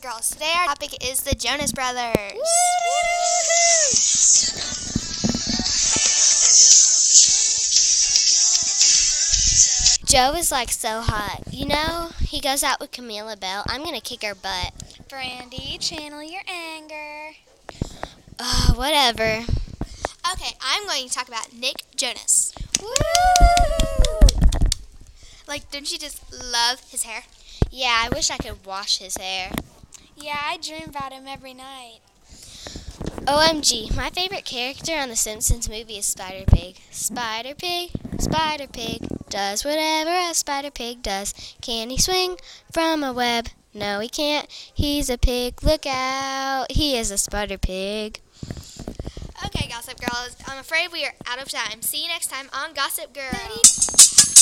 Gossip Girls. Today our topic is the Jonas Brothers. Joe is like so hot. You know, he goes out with Camilla Belle. I'm gonna kick her butt. Brandy, channel your anger. Ugh, whatever. Okay, I'm going to talk about Nick Jonas. Like, don't you just love his hair? Yeah, I wish I could wash his hair. Yeah, I dream about him every night. OMG, my favorite character on the Simpsons movie is Spider Pig. Spider Pig, Spider Pig, does whatever a Spider Pig does. Can he swing from a web? No, he can't. He's a pig. Look out. He is a Spider Pig. Okay, Gossip Girls, I'm afraid we are out of time. See you next time on Gossip Girls.